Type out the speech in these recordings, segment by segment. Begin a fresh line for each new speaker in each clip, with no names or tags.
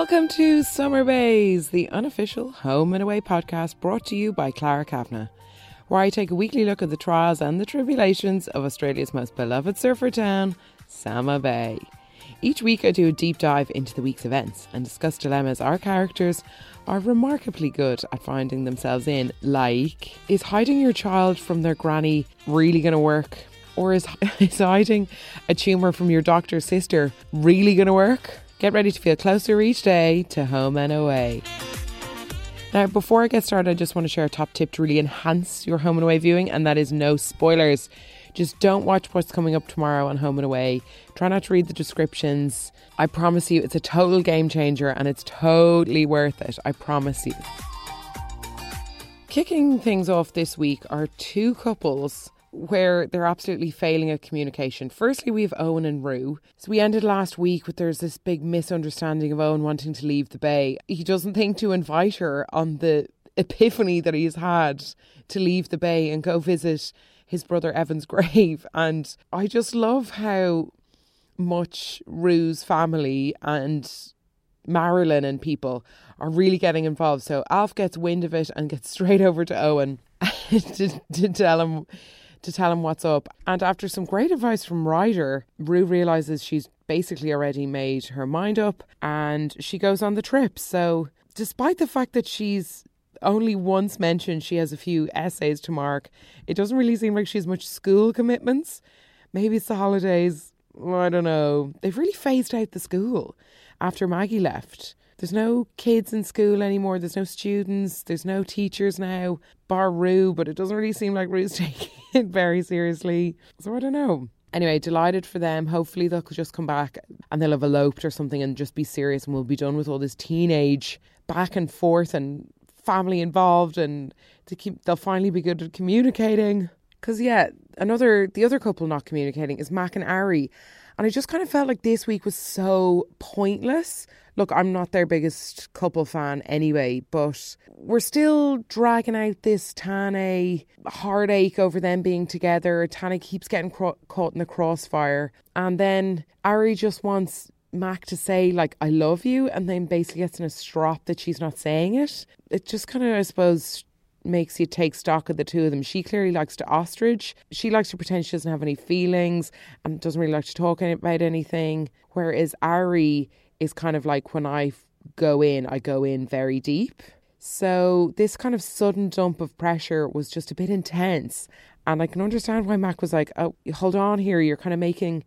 Welcome to Summer Bays, the unofficial home and away podcast brought to you by Clara Kavanagh, where I take a weekly look at the trials and the tribulations of Australia's most beloved surfer town, Summer Bay. Each week, I do a deep dive into the week's events and discuss dilemmas our characters are remarkably good at finding themselves in, like is hiding your child from their granny really going to work? Or is, is hiding a tumour from your doctor's sister really going to work? Get ready to feel closer each day to home and away. Now, before I get started, I just want to share a top tip to really enhance your home and away viewing, and that is no spoilers. Just don't watch what's coming up tomorrow on Home and Away. Try not to read the descriptions. I promise you, it's a total game changer and it's totally worth it. I promise you. Kicking things off this week are two couples where they're absolutely failing at communication. Firstly, we have Owen and Rue. So we ended last week with there's this big misunderstanding of Owen wanting to leave the bay. He doesn't think to invite her on the epiphany that he's had to leave the bay and go visit his brother Evan's grave. And I just love how much Rue's family and Marilyn and people are really getting involved. So Alf gets wind of it and gets straight over to Owen to, to tell him to tell him what's up. And after some great advice from Ryder, Rue realizes she's basically already made her mind up and she goes on the trip. So, despite the fact that she's only once mentioned she has a few essays to mark, it doesn't really seem like she has much school commitments. Maybe it's the holidays. I don't know. They've really phased out the school after Maggie left. There's no kids in school anymore. There's no students. There's no teachers now, bar Rue, but it doesn't really seem like Rue's taking it very seriously. So I don't know. Anyway, delighted for them. Hopefully they'll just come back and they'll have eloped or something and just be serious and we'll be done with all this teenage back and forth and family involved and to keep they'll finally be good at communicating. Cause yeah, another the other couple not communicating is Mac and Ari. And I just kind of felt like this week was so pointless. Look, I'm not their biggest couple fan anyway, but we're still dragging out this Tane heartache over them being together. Tane keeps getting cro- caught in the crossfire. And then Ari just wants Mac to say, like, I love you, and then basically gets in a strop that she's not saying it. It just kind of, I suppose, makes you take stock of the two of them. She clearly likes to ostrich. She likes to pretend she doesn't have any feelings and doesn't really like to talk about anything. Whereas Ari is kind of like when I go in, I go in very deep. So this kind of sudden dump of pressure was just a bit intense. And I can understand why Mac was like, oh, hold on here, you're kind of making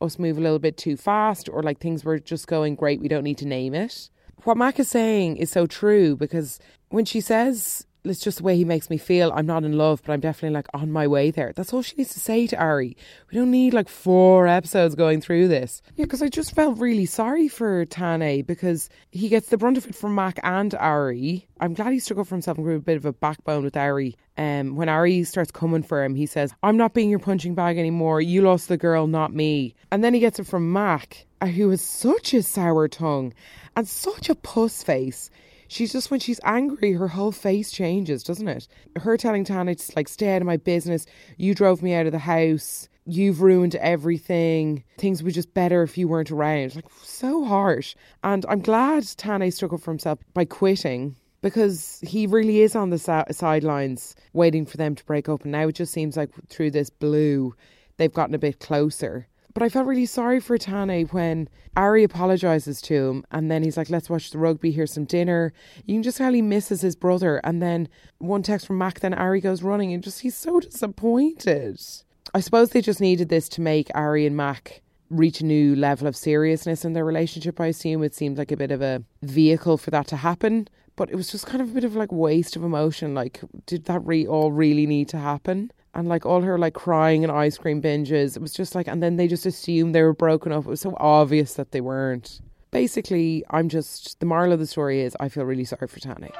us move a little bit too fast, or like things were just going great, we don't need to name it. What Mac is saying is so true because when she says it's just the way he makes me feel. I'm not in love, but I'm definitely like on my way there. That's all she needs to say to Ari. We don't need like four episodes going through this. Yeah, because I just felt really sorry for Tane because he gets the brunt of it from Mac and Ari. I'm glad he stuck up for himself and grew a bit of a backbone with Ari. Um, when Ari starts coming for him, he says, I'm not being your punching bag anymore. You lost the girl, not me. And then he gets it from Mac, uh, who has such a sour tongue and such a puss face she's just when she's angry, her whole face changes, doesn't it? Her telling Tane to like stay out of my business. You drove me out of the house. You've ruined everything. Things would just better if you weren't around. Like so harsh. And I'm glad Tane stuck up for himself by quitting because he really is on the sa- sidelines waiting for them to break up. And now it just seems like through this blue, they've gotten a bit closer. But I felt really sorry for Tane when Ari apologises to him and then he's like, let's watch the rugby, here's some dinner. You can just tell he misses his brother. And then one text from Mac, then Ari goes running and just, he's so disappointed. I suppose they just needed this to make Ari and Mac reach a new level of seriousness in their relationship. I assume it seemed like a bit of a vehicle for that to happen. But it was just kind of a bit of like waste of emotion. Like, did that re- all really need to happen? and like all her like crying and ice cream binges. It was just like, and then they just assumed they were broken up. It was so obvious that they weren't. Basically, I'm just the moral of the story is I feel really sorry for Tane.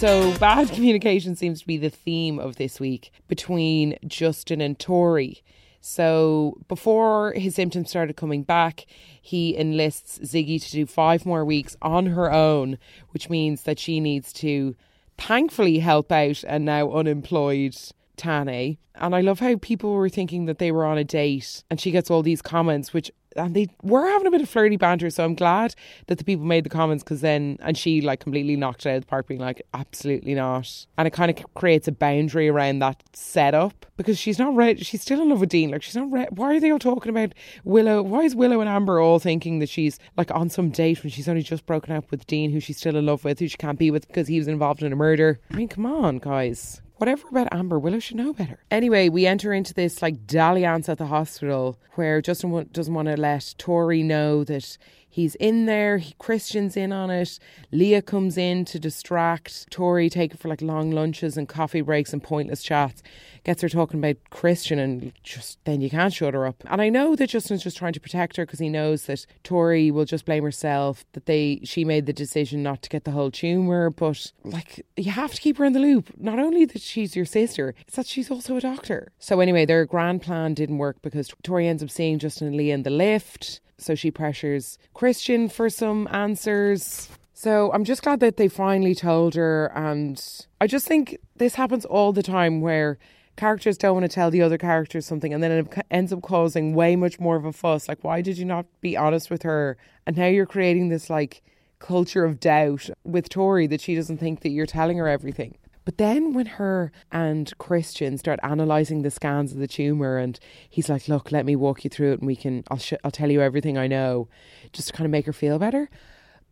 So, bad communication seems to be the theme of this week between Justin and Tori. So before his symptoms started coming back, he enlists Ziggy to do five more weeks on her own, which means that she needs to thankfully help out and now unemployed Tane. And I love how people were thinking that they were on a date and she gets all these comments, which and they were having a bit of flirty banter. So I'm glad that the people made the comments because then, and she like completely knocked it out of the park, being like, absolutely not. And it kind of creates a boundary around that setup because she's not ready. She's still in love with Dean. Like, she's not ready. Why are they all talking about Willow? Why is Willow and Amber all thinking that she's like on some date when she's only just broken up with Dean, who she's still in love with, who she can't be with because he was involved in a murder? I mean, come on, guys. Whatever about Amber, Willow should know better. Anyway, we enter into this like dalliance at the hospital where Justin doesn't want to let Tori know that He's in there, he, Christian's in on it. Leah comes in to distract Tori, take her for like long lunches and coffee breaks and pointless chats. Gets her talking about Christian, and just then you can't shut her up. And I know that Justin's just trying to protect her because he knows that Tori will just blame herself that they she made the decision not to get the whole tumor. But like you have to keep her in the loop. Not only that she's your sister, it's that she's also a doctor. So anyway, their grand plan didn't work because Tori ends up seeing Justin and Leah in the lift. So she pressures Christian for some answers. So I'm just glad that they finally told her. And I just think this happens all the time where characters don't want to tell the other characters something and then it ends up causing way much more of a fuss. Like, why did you not be honest with her? And now you're creating this like culture of doubt with Tori that she doesn't think that you're telling her everything. But then when her and Christian start analysing the scans of the tumour and he's like, look, let me walk you through it and we can, I'll, sh- I'll tell you everything I know just to kind of make her feel better.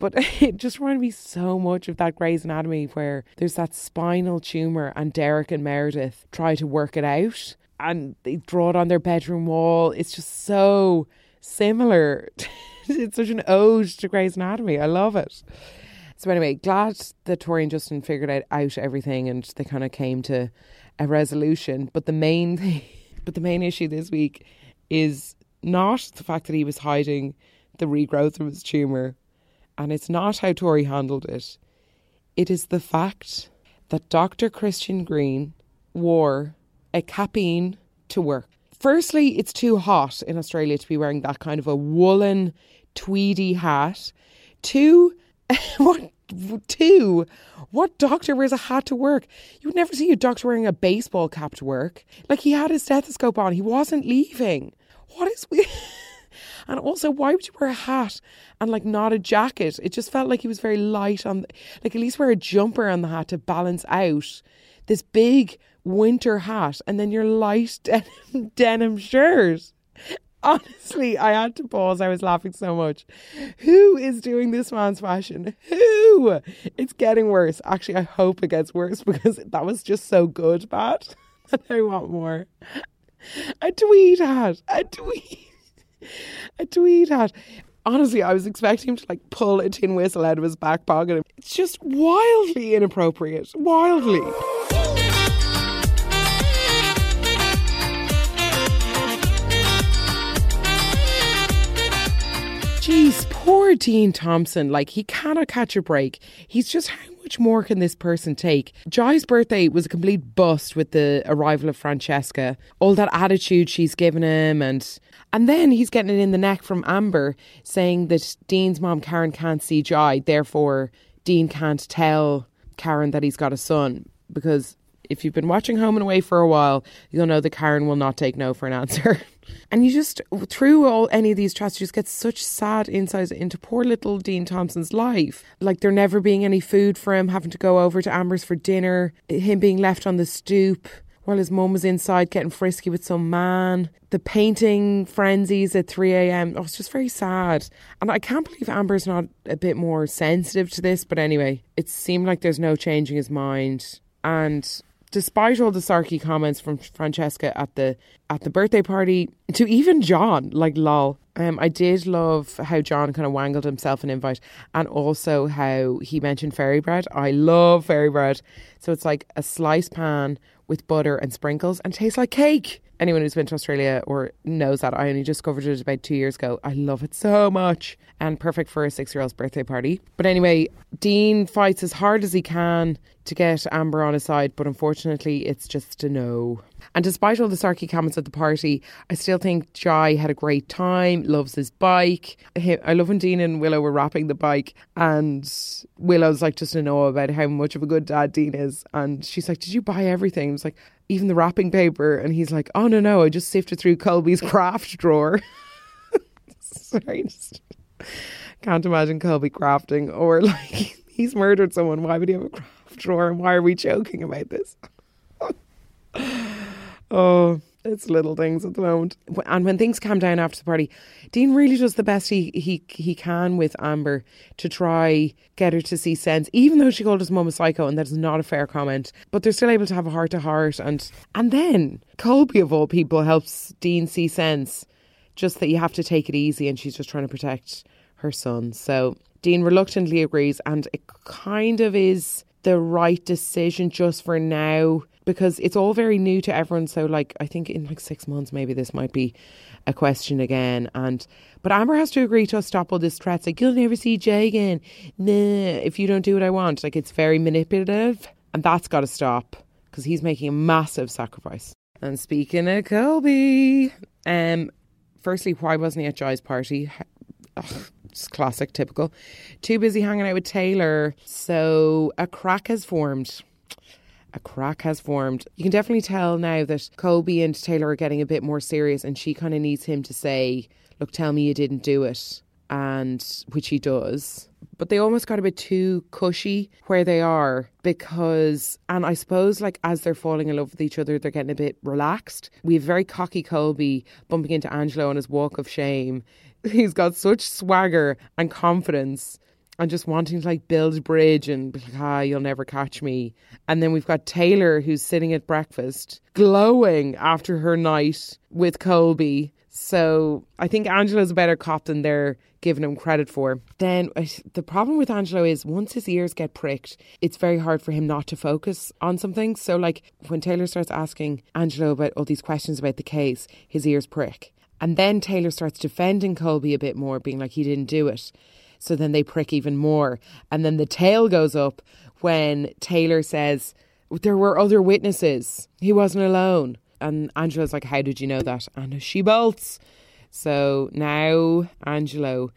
But it just reminded me so much of that Grey's Anatomy where there's that spinal tumour and Derek and Meredith try to work it out and they draw it on their bedroom wall. It's just so similar. it's such an ode to Grey's Anatomy. I love it. So anyway, glad that Tori and Justin figured out, out everything and they kind of came to a resolution. But the main thing, but the main issue this week is not the fact that he was hiding the regrowth of his tumor, and it's not how Tori handled it. It is the fact that Dr. Christian Green wore a capine to work. Firstly, it's too hot in Australia to be wearing that kind of a woolen, tweedy hat. Two, what two? What doctor wears a hat to work? You would never see a doctor wearing a baseball cap to work. Like he had his stethoscope on, he wasn't leaving. What is we? and also, why would you wear a hat and like not a jacket? It just felt like he was very light on. Like at least wear a jumper on the hat to balance out this big winter hat, and then your light denim, denim shirt. Honestly, I had to pause. I was laughing so much. Who is doing this man's fashion? Who? It's getting worse. Actually, I hope it gets worse because that was just so good. And I want more. A tweed hat. A tweed. A tweed hat. Honestly, I was expecting him to like pull a tin whistle out of his back pocket. It's just wildly inappropriate. Wildly. Poor Dean Thompson. Like, he cannot catch a break. He's just, how much more can this person take? Jai's birthday was a complete bust with the arrival of Francesca. All that attitude she's given him, and and then he's getting it in the neck from Amber, saying that Dean's mom, Karen, can't see Jai. Therefore, Dean can't tell Karen that he's got a son because if you've been watching Home and Away for a while, you'll know that Karen will not take no for an answer. and you just, through all any of these chats, you just get such sad insights into poor little Dean Thompson's life. Like there never being any food for him, having to go over to Amber's for dinner, him being left on the stoop while his mum was inside getting frisky with some man, the painting frenzies at 3 a.m. Oh, it's just very sad. And I can't believe Amber's not a bit more sensitive to this, but anyway, it seemed like there's no changing his mind. And despite all the sarky comments from Francesca at the at the birthday party, to even John, like lol. Um, I did love how John kind of wangled himself an invite, and also how he mentioned fairy bread. I love fairy bread, so it's like a slice pan with butter and sprinkles, and tastes like cake. Anyone who's been to Australia or knows that I only discovered it about two years ago. I love it so much, and perfect for a six-year-old's birthday party. But anyway, Dean fights as hard as he can to get Amber on his side, but unfortunately, it's just a no. And despite all the sarky comments at the party, I still think Jai had a great time, loves his bike. I love when Dean and Willow were wrapping the bike, and Willow's like just to know about how much of a good dad Dean is. And she's like, Did you buy everything? I was like, even the wrapping paper. And he's like, oh, no, no, I just sifted through Colby's craft drawer. Sorry, just can't imagine Colby crafting or like he's murdered someone. Why would he have a craft drawer? And why are we joking about this? oh, it's little things at the moment. And when things calm down after the party, Dean really does the best he he he can with Amber to try get her to see sense, even though she called his mum a psycho, and that's not a fair comment. But they're still able to have a heart to heart, and and then Colby of all people helps Dean see sense, just that you have to take it easy, and she's just trying to protect her son. So Dean reluctantly agrees, and it kind of is the right decision just for now because it's all very new to everyone. So, like, I think in like six months, maybe this might be a question again. And but Amber has to agree to stop all this threats. Like, you'll never see Jai again. Nah, if you don't do what I want, like, it's very manipulative, and that's got to stop because he's making a massive sacrifice. And speaking of Colby, um, firstly, why wasn't he at Jai's party? Ugh, it's classic, typical. Too busy hanging out with Taylor. So a crack has formed a crack has formed. You can definitely tell now that Colby and Taylor are getting a bit more serious, and she kind of needs him to say, Look, tell me you didn't do it. And which he does. But they almost got a bit too cushy where they are because, and I suppose, like as they're falling in love with each other, they're getting a bit relaxed. We have very cocky Colby bumping into Angelo on his walk of shame. He's got such swagger and confidence and just wanting to like build a bridge and be like, ah, you'll never catch me. And then we've got Taylor who's sitting at breakfast, glowing after her night with Colby. So I think Angelo's a better cop than they're giving him credit for. Then the problem with Angelo is once his ears get pricked, it's very hard for him not to focus on something. So like when Taylor starts asking Angelo about all these questions about the case, his ears prick. And then Taylor starts defending Colby a bit more, being like he didn't do it. So then they prick even more. And then the tail goes up when Taylor says, There were other witnesses. He wasn't alone. And Angelo's like, How did you know that? And she bolts. So now Angelo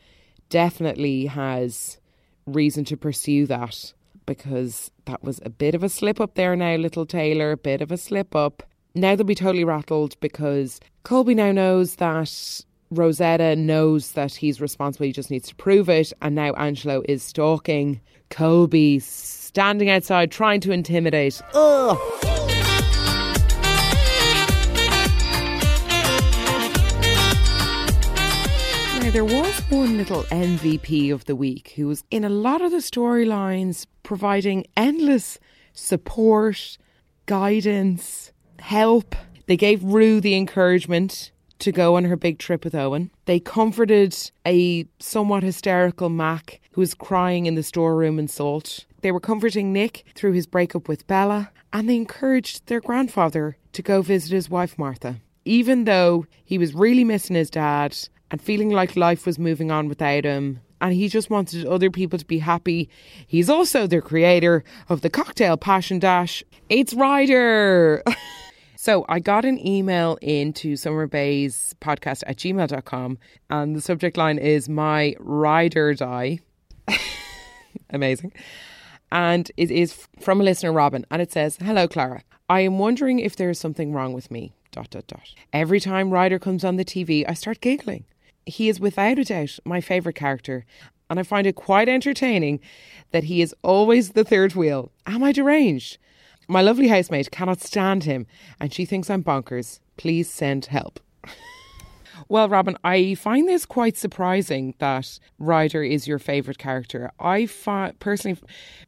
definitely has reason to pursue that because that was a bit of a slip up there now, little Taylor, a bit of a slip up. Now they'll be totally rattled because Colby now knows that Rosetta knows that he's responsible, he just needs to prove it. And now Angelo is stalking Colby, standing outside trying to intimidate. Ugh. Now, there was one little MVP of the week who was in a lot of the storylines providing endless support, guidance, help. They gave Rue the encouragement to go on her big trip with Owen. They comforted a somewhat hysterical Mac who was crying in the storeroom in Salt. They were comforting Nick through his breakup with Bella, and they encouraged their grandfather to go visit his wife Martha. Even though he was really missing his dad and feeling like life was moving on without him, and he just wanted other people to be happy. He's also the creator of the cocktail passion dash. It's Ryder. So I got an email into Summer Bay's podcast at gmail.com and the subject line is My Ride or Die. Amazing. And it is from a listener, Robin, and it says, Hello, Clara. I am wondering if there is something wrong with me. Dot, dot, dot. Every time Ryder comes on the TV, I start giggling. He is without a doubt my favourite character, and I find it quite entertaining that he is always the third wheel. Am I deranged? My lovely housemate cannot stand him, and she thinks I'm bonkers. Please send help. Well, Robin, I find this quite surprising that Ryder is your favourite character. I find personally,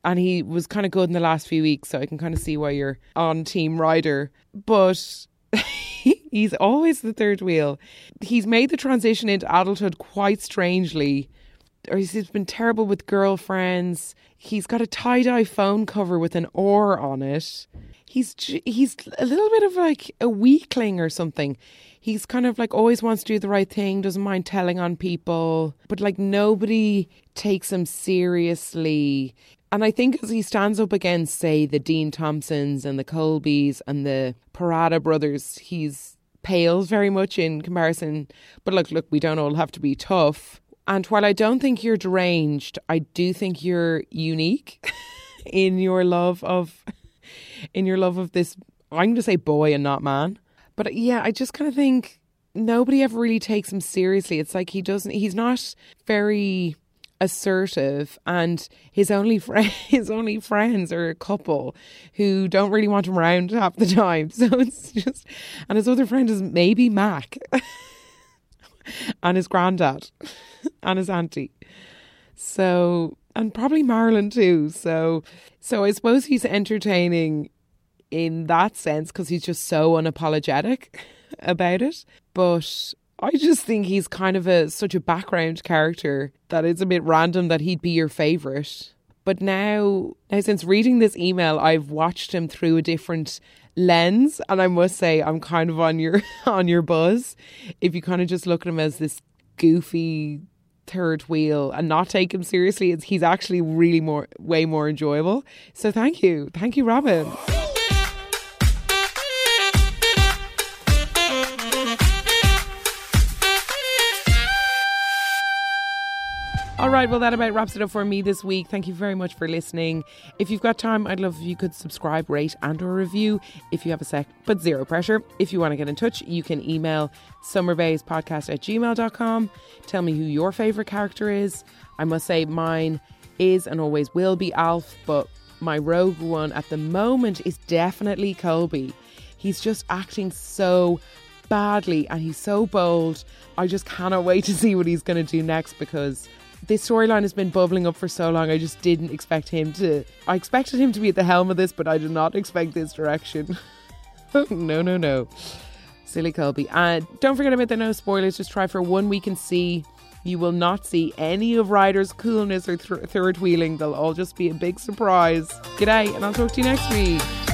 and he was kind of good in the last few weeks, so I can kind of see why you're on Team Ryder. But he's always the third wheel. He's made the transition into adulthood quite strangely or he's been terrible with girlfriends. He's got a tie dye phone cover with an oar on it. He's he's a little bit of like a weakling or something. He's kind of like always wants to do the right thing, doesn't mind telling on people, but like nobody takes him seriously. And I think as he stands up against, say, the Dean Thompsons and the Colbys and the Parata brothers, he's pales very much in comparison. But look, look, we don't all have to be tough. And while I don't think you're deranged, I do think you're unique in your love of in your love of this I'm going to say boy and not man. But yeah, I just kind of think nobody ever really takes him seriously. It's like he doesn't, he's not very assertive and his only friend his only friends are a couple who don't really want him around half the time so it's just and his other friend is maybe mac and his granddad and his auntie so and probably Marilyn too so so I suppose he's entertaining in that sense because he's just so unapologetic about it but I just think he's kind of a such a background character that it's a bit random that he'd be your favorite. But now, now since reading this email, I've watched him through a different lens, and I must say I'm kind of on your on your buzz. If you kind of just look at him as this goofy third wheel and not take him seriously, he's actually really more way more enjoyable. So thank you, thank you, Robin. All right, well, that about wraps it up for me this week. Thank you very much for listening. If you've got time, I'd love if you could subscribe, rate, and or review if you have a sec, but zero pressure. If you want to get in touch, you can email summerbayspodcast at gmail.com. Tell me who your favourite character is. I must say mine is and always will be Alf, but my rogue one at the moment is definitely Colby. He's just acting so badly and he's so bold. I just cannot wait to see what he's going to do next because this storyline has been bubbling up for so long. I just didn't expect him to. I expected him to be at the helm of this, but I did not expect this direction. no, no, no. Silly Colby. And don't forget about the no spoilers. Just try for one week and see. You will not see any of Ryder's coolness or th- third wheeling. They'll all just be a big surprise. G'day, and I'll talk to you next week.